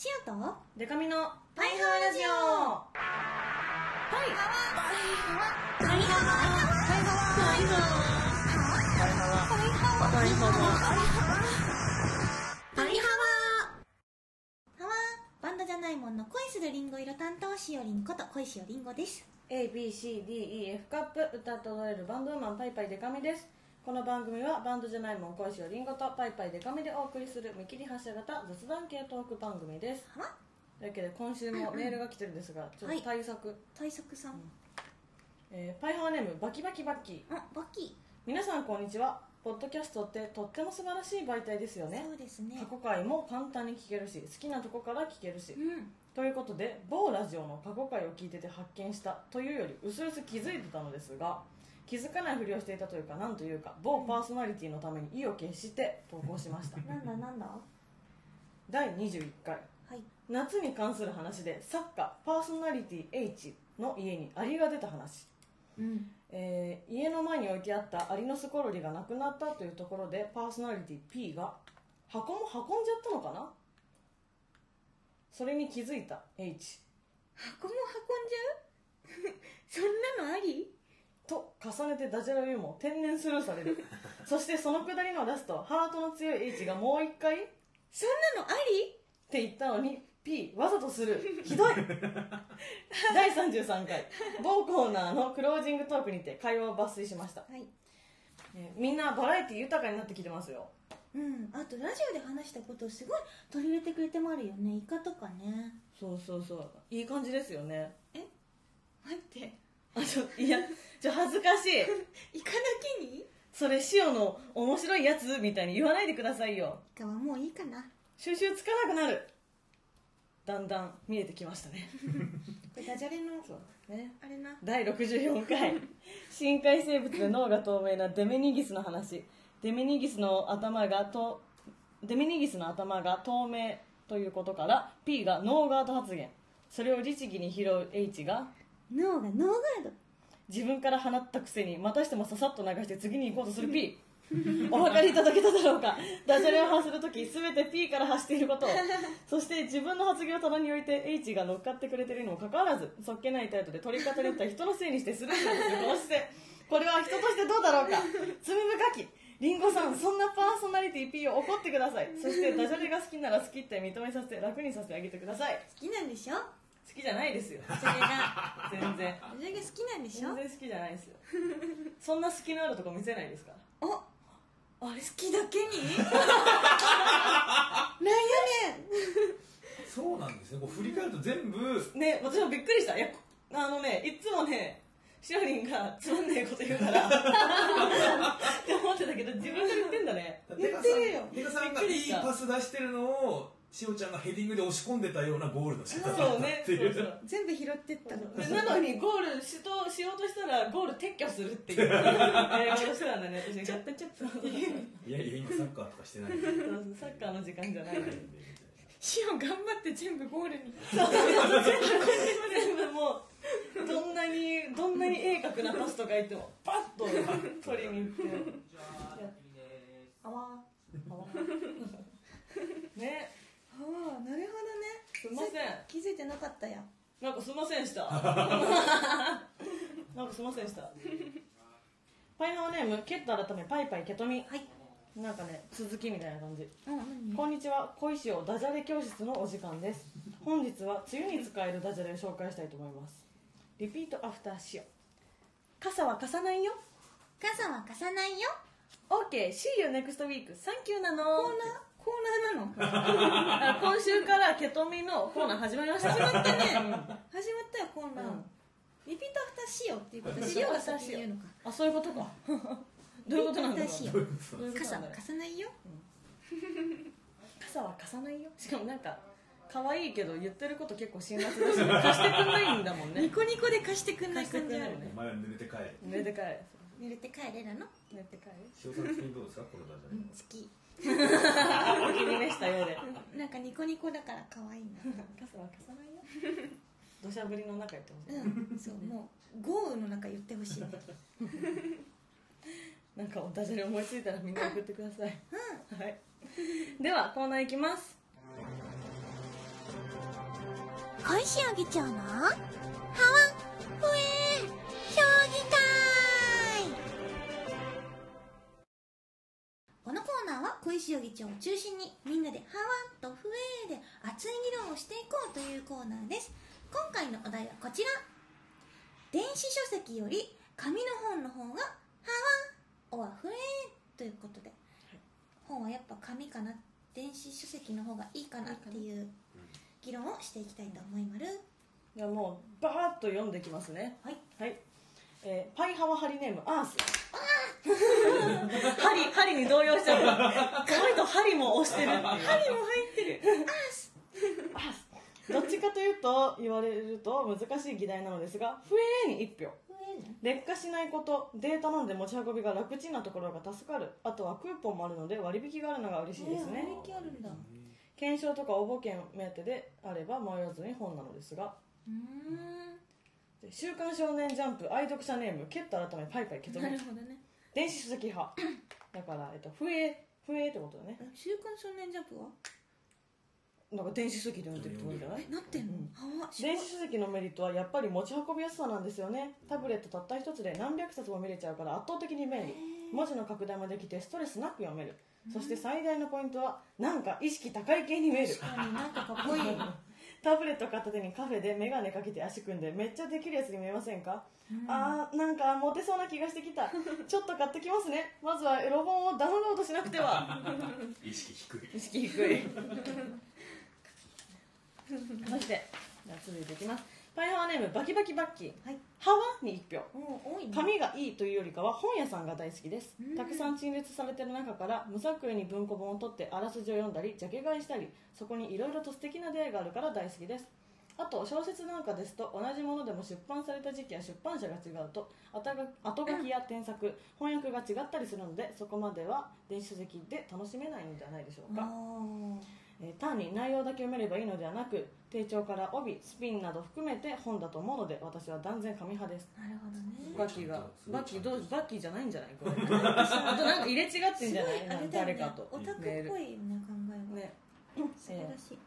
シオとデカミのパイハワラジオパイパイハワパイハワパイハワパイハワパイハワハワバンドじ。ゃないもんの恋するリンゴ色担当しおりんこと恋しおりんごです ABCDEF カップ歌って踊れるバンドウーマンパイパイデカミですこの番組はバンドじゃないもん恋しおりんごとパイパイデカミでお送りする見切り発車型雑談系トーク番組です。は？わというわけで今週もメールが来てるんですがちょっと対策、大作さん。えーパイハワネームバキバキバッキ。ーあバッキ。皆さんこんにちは。ポッドキャストってとっても素晴らしい媒体ですよーね。そうですね。過去回も簡単に聞けるし好きなとこから聞けるし。うん。ということで某ラジオの過去回を聞いてて発見したというよりうすうす気づいてたのですが気づかないふりをしていたというかなんというか某パーソナリティのために意を決して投稿しました。なんだなんだ？第21回。はい。夏に関する話で作家パーソナリティ H の家にアリが出た話、うん。えー家の前に置いてあったアリのスコロリがなくなったというところでパーソナリティ P が箱も運んじゃったのかな？それに気づいた H 箱も運んじゃう？そんなのあり？と重ねてダジャレを言うも天然スルーされる。そしてそのくだりのラストハートの強い H がもう一回ってそんなのあり？言ったのに P わざとする。ひどい。第33回。某コーナーのクロージングトークにて会話を抜粋しました、はい。えーみんなバラエティ豊かになってきてますよ。うん。あとラジオで話したことをすごい取り入れてくれてもあるよね。イカとかね。そうそうそう。いい感じですよね。待って。あちょいやちょ恥ずかしい。イカだけに？イそれ塩の面白いやつみたいに言わないでくださいよ。カはもういいかな。収集つかなくなる。だんだん見えてきましたね。これダジャレのね。あれな。第64回。深海生物で脳が透明なデメニギスの話。デメニギスの頭がとデメニギスの頭が透明ということから P がノーガード発言。それを律儀に拾う H が脳がノーガード自分から放ったくせにまたしてもささっと流して次に行こうとする P お分かりいただけただろうか。ダジャレを発するとき全て P から発していること。そして自分の発言を棚に置いて H が乗っかってくれているにもかかわらずそっけない態度で取り方によっては人のせいにしてスルーするこの姿勢これは人としてどうだろうか。罪深き。リンゴさんそんなパーソナリティ P を怒ってください。そしてダジャレが好きなら好きって認めさせて楽にさせてあげてください。好きなんでしょ？好きじゃないですよ。ダジャレが全然。ダジャレが好きなんでしょ？全然好きじゃないですよ。そんな好きのあるとこ見せないですか？らおあれ好きだけに？なんやねん。そうなんですねこう振り返ると全部。ね私もびっくりした。いやあのねいつもねしおりんがつまんねえこと言うから。って思ってたけど自分が言ってんだね。言ってるよ。デカさんがいいパス出してるのをしおちゃんがヘディングで押し込んでたようなゴールの仕方だったそうねっていう。そうそう全部拾ってったの。でなのにゴールしとしようとしたらゴール撤去するっていう。やり方をしたんだね私がちょっとちょっといやいや今サッカーとかしてないサッカーの時間じゃないのにシオン頑張って全部ゴールに全部もうどんなにどんなに鋭角なパスとか言ってもパッと取りに行ってあわあわねあわなるほどね。すいません。気づいてなかったや。なんかすいませんでした。なんかすいませんでした。パイハワネームケット改めパイパイケトミ。はい。なんかね続きみたいな感じ。うん何？こんにちは。小石をダジャレ教室のお時間です。本日は梅雨に使えるダジャレを紹介したいと思います。Repeat after しよ傘は貸さないよ。傘は貸さないよ。OK see you next week thank you なの。コーナーコーナーなの？あ今週からケトミのコーナー始まりました。始まったねうん始まったよコーナー、うん。 Repeat after しようっていうことでしようが先に言うのか。あそういうことか。どういうことなんだろう？傘は貸さないよ。傘は貸さないよ。しかもなんか可愛いけど言ってること結構辛辣だし貸してくんないんだもんね。ニコニコで貸してくんない感じあるね。お前は濡れ。て帰る寝て帰る 濡れて帰れなの？寝て帰る。塩さんどうですか？このダジャレ。うん好きお気に召したようで。なんかニコニコだから可愛いな。傘は貸さないよ。土砂降りの中言ってますね。うんそうもう豪雨の中言ってほしい。ね なんかダジャレ思いついたらみんな送ってください、はい、ではコーナーいきます。小石尾議長のハワフエ評小石尾議長を中心にみんなでハワとフエで熱い議論をしていこうというコーナーです。今回のお題はこちら。電子書籍より紙の本の方がハワおはフエということで。本はやっぱ紙かな電子書籍の方がいいかなっていう議論をしていきたいと思いまるいやもうバーッと読んできますね。はい。はい、えーパイハワハリネームアース 針針に動揺しちゃった紙と針も押してる。針も入ってる。アースどっちかというと言われると難しい議題なのですが不営に1票。劣化しないことデータなんで持ち運びが楽ちんなところが助かる。あとはクーポンもあるので割引があるのが嬉しいですね、えー割引あるんだ。う検証とか応募券目当てであれば迷わずに本なのですが。ーん。で週刊少年ジャンプ愛読者ネームケット改めパイパイケトなメるほどね電子書籍派だから、えっと、不営不営ってことだね。え週刊少年ジャンプは？なんか電子書籍で読んでるってことじゃない？えなってんの、うん。電子書籍のメリットはやっぱり持ち運びやすさなんですよね。タブレットたった一つで何百冊も見れちゃうから圧倒的に便利文字の拡大もできてストレスなく読める。そして最大のポイントはなんか意識高い系に見える。確かになんかかっこいい タブレット片手にカフェで眼鏡かけて足組んでめっちゃできるやつに見えませんか、あーなんかモテそうな気がしてきた。ちょっと買ってきますね。まずはエロ本をダウンロードしなくては。意識低い。意識低い。そしてじゃあ続いていきますパイハワネームバキバキバッキー。はい。ハワに1票。ね紙がいいというよりかは本屋さんが大好きです。うん。たくさん陳列されてる中から無作為に文庫本を取ってあらすじを読んだりジャケ買いしたりそこにいろいろと素敵な出会いがあるから大好きです。あと小説なんかですと同じものでも出版された時期や出版社が違うと後書きや添削翻訳が違ったりするのでそこまでは電子書籍で楽しめないのではないでしょうか、あえー単に内容だけ読めればいいのではなく丁重から帯スピンなど含めて本だと思うので私は断然紙派です。ーなるほどね。バッキーがバッキーどうバッキーじゃないんじゃないこれ。あとなんか入れ違ってんじゃない？あれだよね。誰かとオタクっぽいね考えがね。素晴らしい。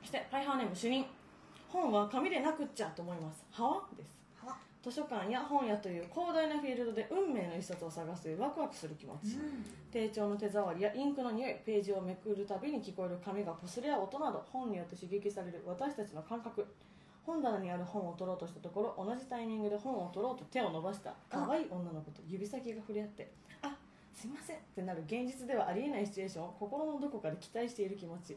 そしてパイハーネーム主任。本は紙でなくっちゃと思います。はわです図書館や本屋という広大なフィールドで運命の一冊を探すというワクワクする気持ち、丁重の手触りやインクの匂いページをめくるたびに聞こえる紙が擦れ合う音など本によって刺激される私たちの感覚。本棚にある本を取ろうとしたところ同じタイミングで本を取ろうと手を伸ばした。可愛い女の子と指先が触れ合って。あすいませんってなる現実ではありえないシチュエーションを心のどこかで期待している気持ち。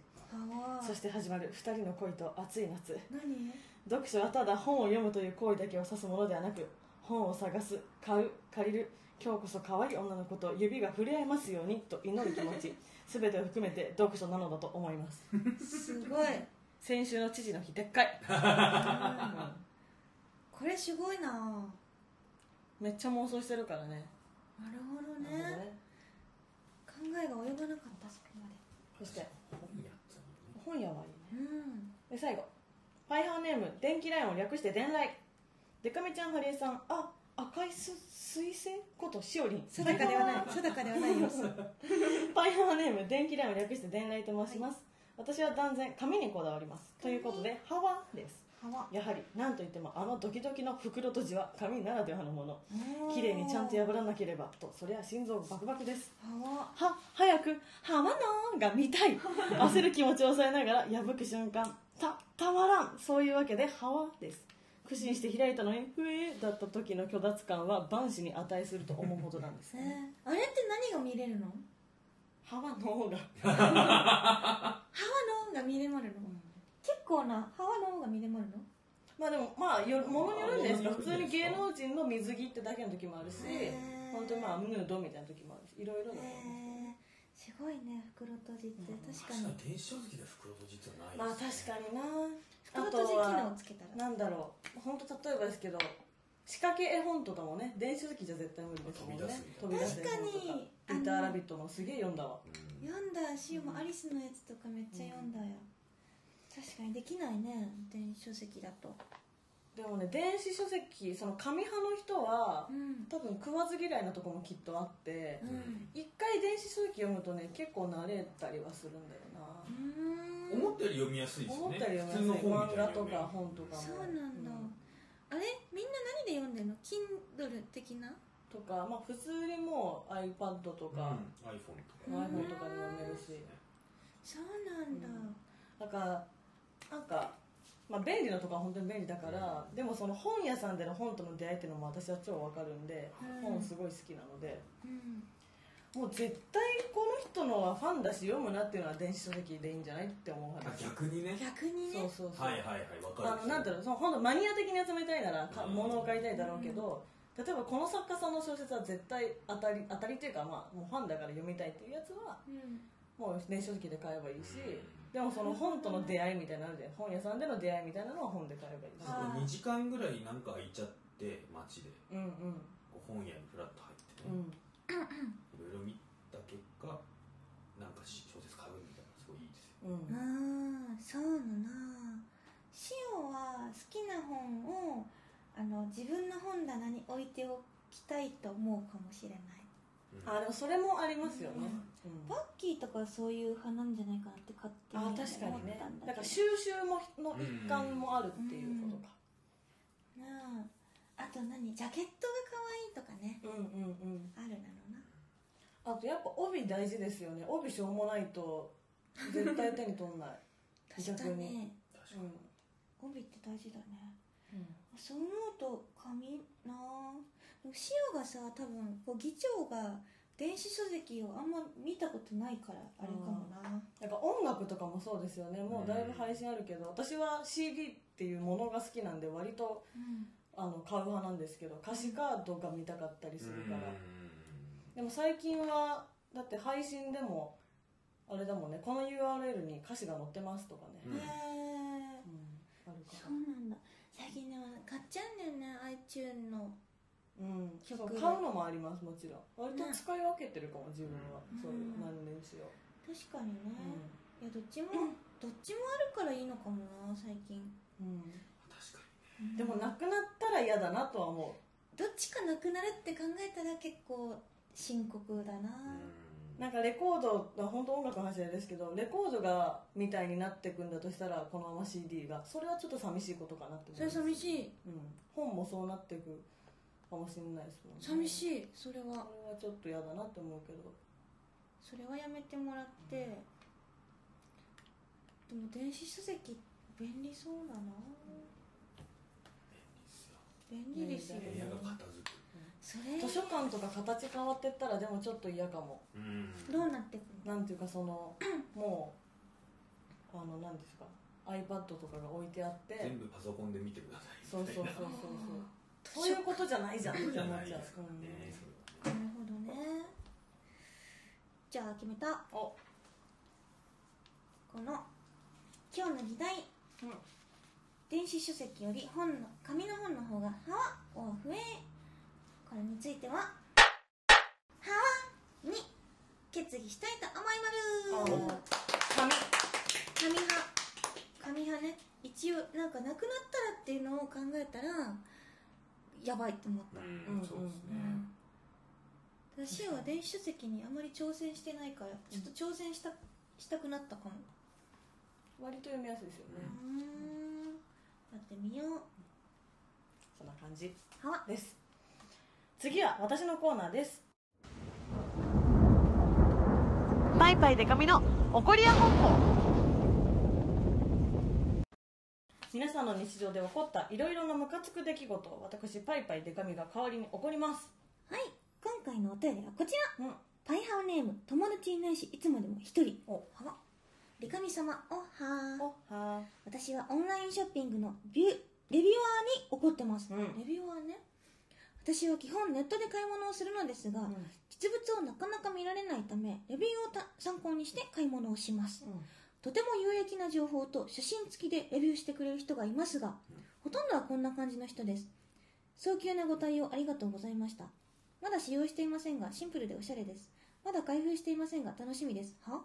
そして始まる2人の恋と熱い夏。何？読書はただ本を読むという行為だけを指すものではなく本を探す買う借りる今日こそ可愛い女の子と指が触れ合いますようにと祈る気持ち。全てを含めて読書なのだと思います。すごい。先週の父の日でっかい、これすごいなな。めっちゃ妄想してるからねなるほどね。考えが及ばなかったそこまで。そして。本屋はいいね。うん。で最後。パイハーネーム電気ライオン略して電来デカミちゃんハリエさんあ赤いす水星？ことしおりん。定かではない。定かではないよ パイハーネーム電気ライオン略して電来と申します、私は断然紙にこだわります。ということでハワですやはり何といってもあのドキドキの袋閉じは紙ならではのもの。綺麗にちゃんと破らなければとそりゃ心臓バクバクです。はわ。は早く「ハワのー」が見たい。焦る気持ちを抑えながら破く瞬間。たたまらん。そういうわけで「ハワ」です。苦心して開いたのに「ふえー」だった時の虚脱感は万死に値すると思うほどなんです。ね。えーあれって何が見れるの？ハワの方が。ハワのが見れまるの？結構なハワのが見れまるの？まあでもまあよものによるんですか。普通に芸能人の水着ってだけの時もあるし本当にまあヌードみたいな時もあるしいろいろだと思う。へえすごいね袋閉じって。確か確かに。に電子書籍で袋閉じってないまあ確かにな。袋閉じ機能つけたら。なんだろう。本当例えばですけど仕掛け絵本とかもね電子書籍じゃ絶対無理ですもんね。飛び出す絵本と確かにピーター・ラビットのすげえ読んだわ。うん。読んだしもアリスのやつとかめっちゃ読んだよ、確かにできないね電子書籍だと。でもね電子書籍その紙派の人はうん。多分食わず嫌いなとこもきっとあってうん。一回電子書籍読むとね結構慣れたりはするんだよな。思ったより読みやすいですよね。思ったより普通の読みやすい漫画とか本とかも。そうなんだ、あれ？みんな何で読んでるの？Kindle 的な？とか、まあ、普通にもう iPad とうん。か、iPhone とか。うん iPhone とかで読めるし。そうなんだ、だからなんか、まあ、便利なとこは本当に便利だから、でもその本屋さんでの本との出会いっていうのも私は超わかるんで、うん。本すごい好きなので。うん。もう絶対この人のはファンだし読むなっていうのは電子書籍でいいんじゃないって思うあ話逆にね。逆にね？そうそうそう、はいはいはいわかる。あのなんていうのその本当マニア的に集めたいならかうん。物を買いたいだろうけど、例えばこの作家さんの小説は絶対当たり当たりっていうか、まあ、もうファンだから読みたいっていうやつはうん。もう電子書籍で買えばいいし、うんでもその本との出会いみたいなのあるじゃん。本屋さんでの出会いみたいなのは本で買えばいいしあ2時間ぐらいなんか空いちゃって街で。うんうん。こう本屋にフラッと入ってうね、ん。いろいろ見た結果なんか小説買うみたいなすごいいいですよ。うん。ああそうの。なシオは好きな本をあの自分の本棚に置いておきたいと思うかもしれない。うんあでもそれもありますよね、うん。バッキーとかそういう派なんじゃないかなって勝手にあ思っ確かにね。たんだけど。だから収集もの一環もあるっていうことか。なああと何？ジャケットが可愛いとかね。うんうんうん。あるなのな。あとやっぱ帯大事ですよね。帯しょうもないと絶対手に取んない。確かに。確かに。帯って大事だね。うん。そう思うと紙なあでもシオがさ多分こう議長が電子書籍をあんま見たことないからあれかもな、なんか音楽とかもそうですよね。もうだいぶ配信あるけど、私は CD っていうものが好きなんで割とうん。あの買う派なんですけど歌詞カードが見たかったりするから、うん。でも最近はだって配信でもあれだもんねこの URL に歌詞が載ってますとかね、うん。へえうん。あるかそうなんだ。最近ね買っちゃうんだよね iTune の。らうん。曲そう。買うのもありますもちろん。割と使い分けてるかも自分は、うん。そういう何年しよ確かにう、ね、いやどっちも どっちもあるからいいのかもな最近、うん。確かにでもなくなったら嫌だなとは思う。どっちかなくなるって考えたら結構深刻だな、なんかレコード本当音楽の話ですけどレコードがみたいになってくんだとしたらこのまま CD が。それはちょっと寂しいことかなって思それ寂しい。うん、本もそうなっていくかもしれないですもんね。寂しいそれは。それはちょっと嫌だなって思うけど。それはやめてもらって。でも電子書籍便利そうだな。便利ですよ。部屋がね。片付く。それ。図書館とか形変わってったらでもちょっと嫌かも。うん。どうなってくの？なんていうかそのもうあの何ですか iPad とかが置いてあって全部パソコンで見てくださいそうそうそうそうそうそういうことじゃないじゃん。ねなるほどね。じゃあ決めた。お。この今日の議題。うん。電子書籍より本の紙の本の方が「はわ」を増えこれについては「はわ」に決議したいと思いまる紙。紙。派紙派ね。一応なんかなくなったらっていうのを考えたらやばいと思った、うんそうですね。私は電子書籍にあまり挑戦してないからちょっと挑戦したしたくなったかも。割と読みやすいですようねーん。やってみよう。そんな感じはわです。次は私のコーナーです。パイパイデカミの怒りや本舗皆さんの日常で起こったいろいろなムカつく出来事を私パイパイデカミが代わりに怒ります。はい。今回のお便りはこちら。うん。パイハオネーム友達いないしいつまでも一人。お。は。わリカミ様おは。ーおは。私はオンラインショッピングのビュレビュアーに怒ってます、うん。レビュアーね。私は基本ネットで買い物をするのですが、うん。実物をなかなか見られないためレビューをた参考にして買い物をします、とても有益な情報と写真付きでレビューしてくれる人がいますがほとんどはこんな感じの人です。早急なご対応ありがとうございました。まだ使用していませんがシンプルでおしゃれです。まだ開封していませんが楽しみです。は？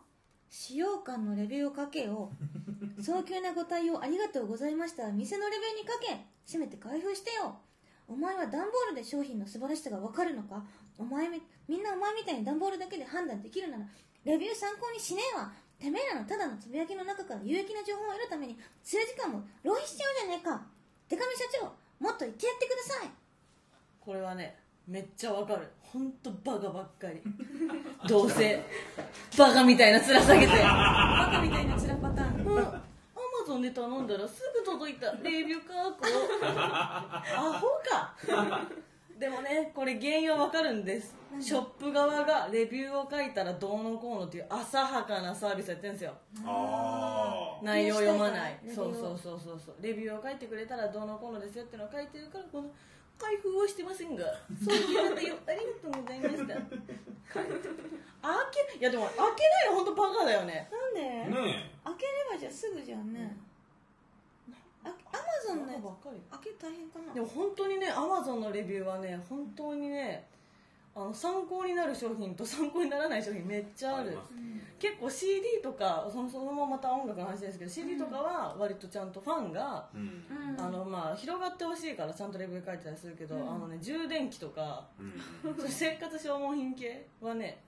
使用感のレビューを書けよ。早急なご対応ありがとうございました。店のレビューに書け。せめて開封してよ。お前は段ボールで商品の素晴らしさがわかるのか。お前みみんなお前みたいに段ボールだけで判断できるならレビュー参考にしねえわてめえらのただのつぶやきの中から有益な情報を得るために数時間も浪費しちゃうじゃねえか。デカミ社長もっと言ってやってください。これはねめっちゃわかる。本当バカばっかり。どうせバカみたいな面下げて。バカみたいな面パターンうん。アマゾンで頼んだらすぐ届いた。レビューかこうアホかでもねこれ原因はわかるんです。ショップ側がレビューを書いたらどうのこうのっていう浅はかなサービスやってるんですよ。あ内容読まない。そうそうそうそうそう。レビューを書いてくれたらどうのこうのですよっていうのを書いてるからこの開封はしてませんがそういう方よありがとうございました。開けいやでも開けないの本当バカだよね。なんで、あね開ければじゃあすぐじゃんね、あアマゾンのやバカばっかり。つ開け大変かな。でも本当にねアマゾンのレビューはね本当にねあの参考になる商品と 参考にならない商品めっちゃある。あ結構 CD とかそのそのまままた音楽の話ですけど CD とかは割とちゃんとファンが、うん。うん。あのまあ、広がってほしいからちゃんとレビュー書いてたりするけど、うん。あのね、充電器とかうん。生活消耗品系はね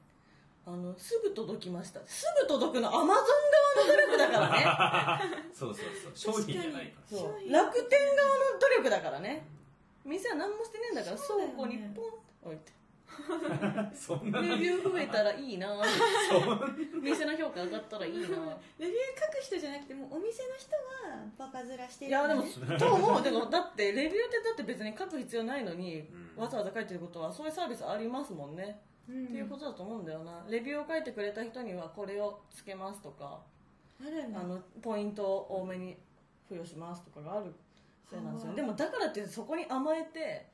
あのすぐ届きました。すぐ届くのアマゾン側の努力だからね。そうそうそう。商品じゃないかそう。楽天側の努力だからね。店は何もしてねえんだから倉庫にポン置いて。ら そんなレビュー増えたらいいな。店の評価上がったらいいな。レビュー書く人じゃなくてもうお店の人がバカ面してるいやでもねと思う。でもだってレビューってだって別に書く必要ないのに、うん。わざわざ書いてることはそういうサービスありますもんね、うんっていうことだと思うんだよな。レビューを書いてくれた人にはこれをつけますとかああのポイントを多めに付与しますとかがあるせいなんですよ。はあでもだからってそこに甘えて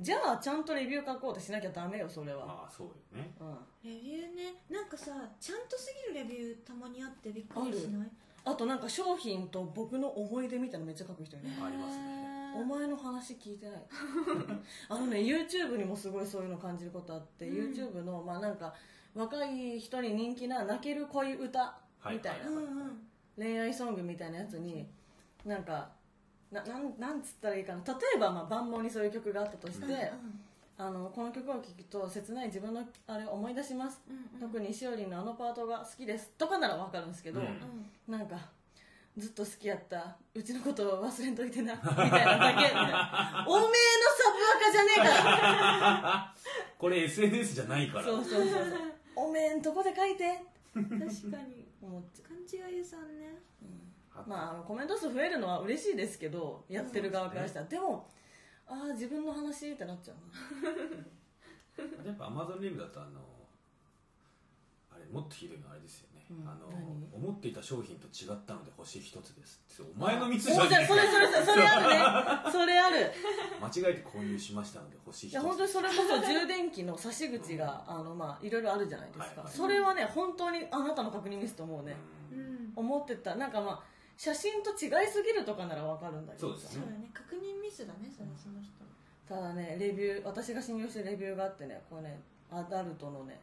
じゃあちゃんとレビュー書こうとしなきゃダメよそれは、まあそうよね。うん、レビューね。なんかさちゃんとすぎるレビューたまにあってびっくりしない？あとなんか商品と僕の思い出みたいなのめっちゃ書く人いる。ありますねお前の話聞いてない。あのね YouTube にもすごいそういうの感じることあって、うん。YouTube のまあなんか若い人に人気な泣ける恋歌みたいな、恋愛ソングみたいなやつになんかななんなんつったらいいかな。例えばまあ万能にそういう曲があったとして、うんあのこの曲を聴くと切ない自分のあれを思い出します、うんうん。特にしおりんのあのパートが好きです。とかなら分かるんですけど、うんうん。なんかずっと好きやった。うちのことを忘れんといてな。みたいなだけみたいな。おめえのサブアカじゃねえか。ら これ SNS じゃないから。そうそうそうそう。おめえんとこで書いて。確かに。思っちゃ勘違いさんね。うまああのコメント数増えるのは嬉しいですけどやってる側からしたら。で,、もああ自分の話ってなっちゃうな。やっぱ Amazon レビューだとあのあれもっとひどいのあれですよね、うん。あの何？思っていた商品と違ったので星一つです。ってお前のミスじゃそれそれそれそれあるね。それある。間違えて購入しましたので星一ついや本当にそれこそ充電器の差し口があのまあいろいろあるじゃないですか、はいはい。それはね本当にあなたの確認ミスと思うね、ううん。ん思ってた。なんかまあ写真と違いすぎるとかならわかるんだけどそうですそうだね。確認ミスだねそれその人ただねレビュー私が信用してるレビューがあってねこれねアダルトのね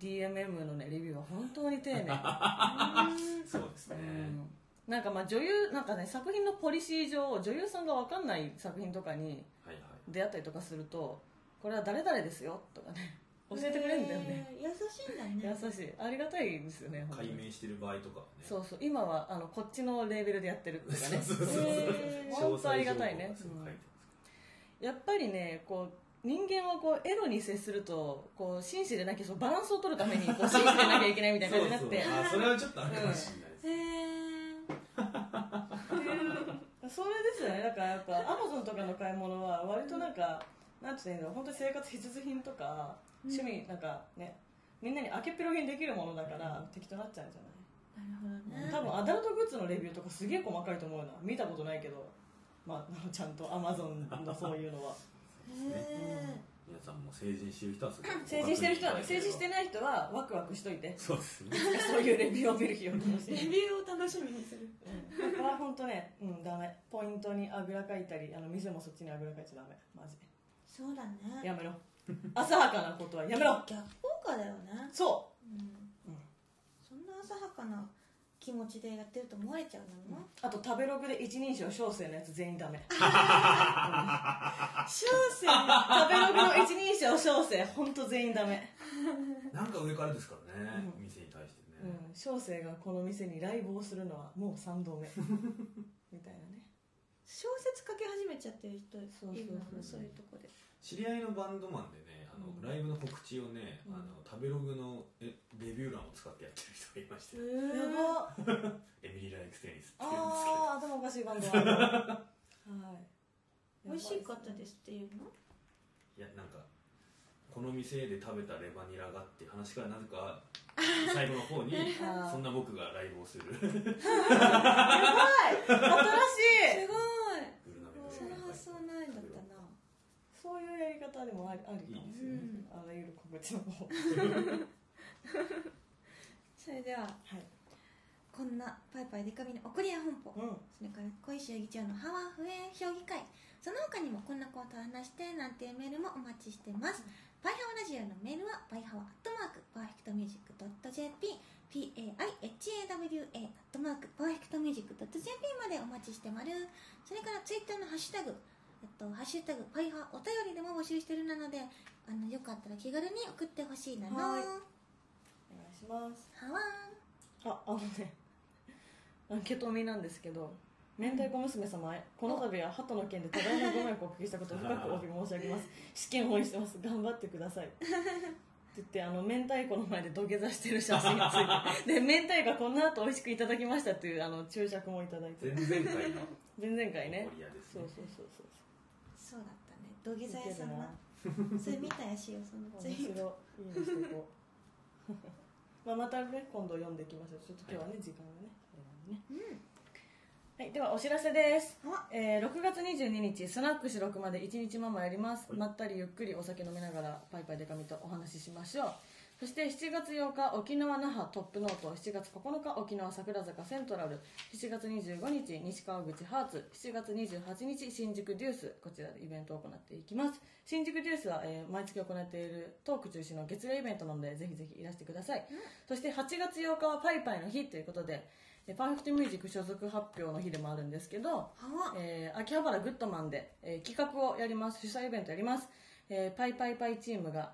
DMM のねレビューは本当に丁寧。そうですね、うん。なんかまあ女優なんかね作品のポリシー上女優さんが分かんない作品とかにはいはい。出会ったりとかするとこれは誰々ですよとかね教えてくれるんだよね、へー優しいんだね。優しい。ありがたいですよね解明してる場合とかはね。そうそう。今はあのこっちのレーベルでやってるとかね。そうそうそうそう。へー本当ありがたいね。やっぱりねこう人間はこうエロに接するとこう真摯でなきゃそうバランスを取るためにこう真摯でなきゃいけないみたいな感じになって。そうそう。あそれはちょっとあれかもしれないです、へー。それですよ。ねだからやっぱアマゾンとかの買い物は割となんか、なんていうんだろう。本当に生活必需品とか、趣味なんかねみんなに開けっぴろげにできるものだから適当になっちゃうんじゃない？なるほどね多分アダルトグッズのレビューとかすげえ細かいと思うな。見たことないけど。まあ ちゃんとアマゾンのそういうのはへ皆さんも成人してる人はそれ 成人してる人はね成人してるない人はワクワクしといて。そうですね。そういうレビューを見る日を楽しみレビューを楽しみにする。うん。これは本当ねうんダメ。ポイントにあぐらかいたりあの店もそっちにあぐらかいちゃダメ。マジ。でそうだね。やめろ。浅はかなことはやめろ。逆効果だよね。そうん。うん。そんな浅はかな気持ちでやってると思われちゃうのもあと食べログで一人称小生のやつ全員ダメ。小生食べログの一人称小生本当全員ダメ。なんか上からですからね、うん。店に対してうね、ん。小生がこの店にライブをするのはもう3度目。みたいなね。小説書き始めちゃってる人いるそうそうそうのそういうとこで。知り合いのバンドマンでねあの、うんライブの告知をね、うん。あの食べログのえレビュー欄を使ってやってる人がいまして、やばエミリー・ライク・テニスって言うんですけど。ああ頭おかしいバンド。はい。美味しかったですっていうの？いやなんかこの店で食べたレバニラがっていう話からなぜか 最後の方にそんな僕がライブをする。やばい。新しい。すごいグルナメのその発想ないんだったなそういうやり方でもありありかもしれない、うん。あらゆる告知の方それでははい。こんなパイパイデカミの怒りや本舗。うん。それから小石議長のハワーフエ評議会。その他にもこんなことを話してなんていうメールもお待ちしてます、パイハワラジオのメールはパイハワアットマークパーフェクトミュージック .jp PAIHAWA アットマークパーフェクトミュージック .jp までお待ちしてまるそれからツイッターのハッシュタグえっと、ハッシュタグパイハお便りでも募集してるなのであのよかったら気軽に送ってほしいなの。はお願いします。わああのねアンケート見なんですけど明太子娘様へこの度は鳩の件で多大なご迷惑をおかけしたことを深くお詫び申し上げます。試験応援してます。頑張ってください。って言ってあの明太子の前で土下座してる写真がついて。で明太子この後美味しくいただきましたっていうあの注釈もいただいて。前々回の。前々回ね。そうそうそうそうそうだったね。土下座屋さんだウそれ見たやしよそのツイー面白い。トいいねしてこう。まあまたね今度読んでいきましょう。ちょっと今日はね、時間がね。あれなんでね。はい、ではお知らせです、あ。えー6月22日スナック四六まで1日ママやります、まったりゆっくりお酒飲みながらパイパイデカミとお話ししましょうそして7月8日沖縄那覇トップノート7月9日沖縄桜坂セントラル7月25日西川口ハーツ7月28日新宿デュースこちらでイベントを行っていきます。新宿デュースは、えー毎月行っているトーク中心の月例イベントなのでぜひぜひいらしてください、そして8月8日はパイパイの日ということでえーパーフェクトミュージック所属発表の日でもあるんですけどえー秋葉原グッドマンで、えー企画をやります主催イベントやります、えーパイパイパイチームが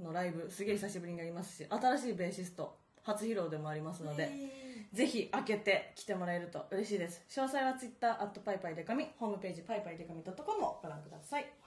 のライブすげえ久しぶりにやりますし新しいベーシスト初披露でもありますので、え。ぜひ開けて来てもらえると嬉しいです。詳細は Twitter アットパイパイデカミホームページパイパイデカミ .com をご覧ください。ー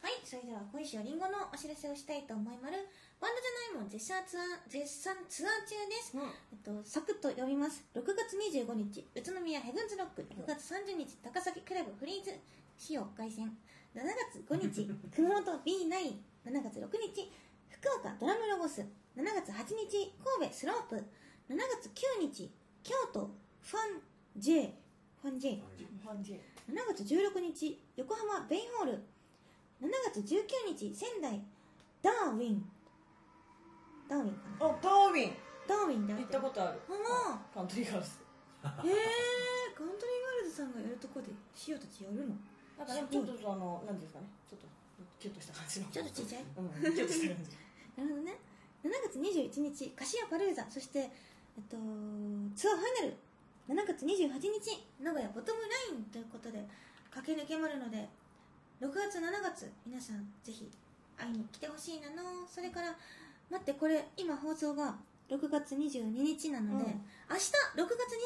はいそれでは小石よりんごのお知らせをしたいと思いまるバンドじゃないもん絶賛ツアー絶賛ツアー中です、うん。えっと、サクッと読みます。6月25日宇都宮ヘブンズロック。6月30日高崎クラブフリーズ使用凱旋7月5日 熊本 B97 月6日福岡ドラムロゴス7月8日神戸スロープ7月9日京都ファン J ファン J 感じ感じ7月16日横浜ベイホール。7月19日仙台ダーウィン。ダーウィンかな。あダーウィン。ダーウィンであ行ったことある。あカントリーガールズ。ら へえカントリーガールズさんがやるとこでシオたちやるの？なんかねちょっとあの何ですかね。ちょっとキュッとした感じの。ちょっとちっちゃい？うんキュッとした感じ。なるほどね。7月21日カシアパルーザ。そして、えっと、ツアーファイナル。7月28日名古屋ボトムラインということで駆け抜けまるので6月7月皆さんぜひ会いに来てほしいなの。それから待ってこれ今放送が6月22日なので、うん。明日6月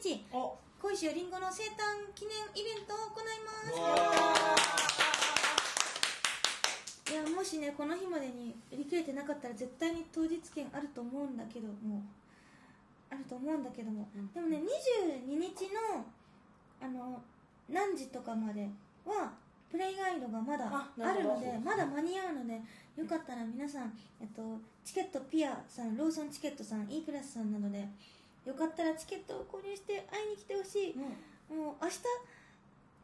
23日お。小石よりんごの生誕記念イベントを行いますいやもしねこの日までに売り切れてなかったら絶対に当日券あると思うんだけどもあると思うんだけども、うん。でもね22日のあの何時とかまではプレイガイドがまだあるのでまだ間に合うのでよかったら皆さん、えっと、チケットピアさんローソンチケットさん E プラスさんなどでよかったらチケットを購入して会いに来てほしい。うん。もう明日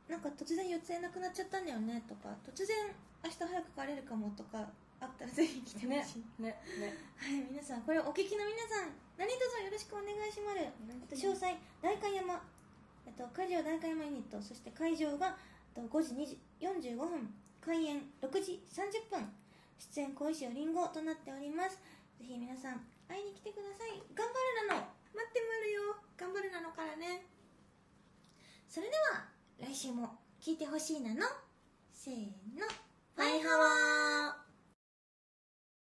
なんか突然予定なくなっちゃったんだよねとか突然明日早く帰れるかもとかあったらぜひ来てほねしい、ねねはい皆さんこれお聞きの皆さん何卒よろしくお願いします。詳細代官山えっと会場代官山ユニットそして会場がえっと5時2時45分開演6時30分出演小石よりんごとなっております。ぜひ皆さん会いに来てください。頑張るなの。待ってまるよ。頑張るなのからね。それでは来週も聞いてほしいなの。せーのバイハワー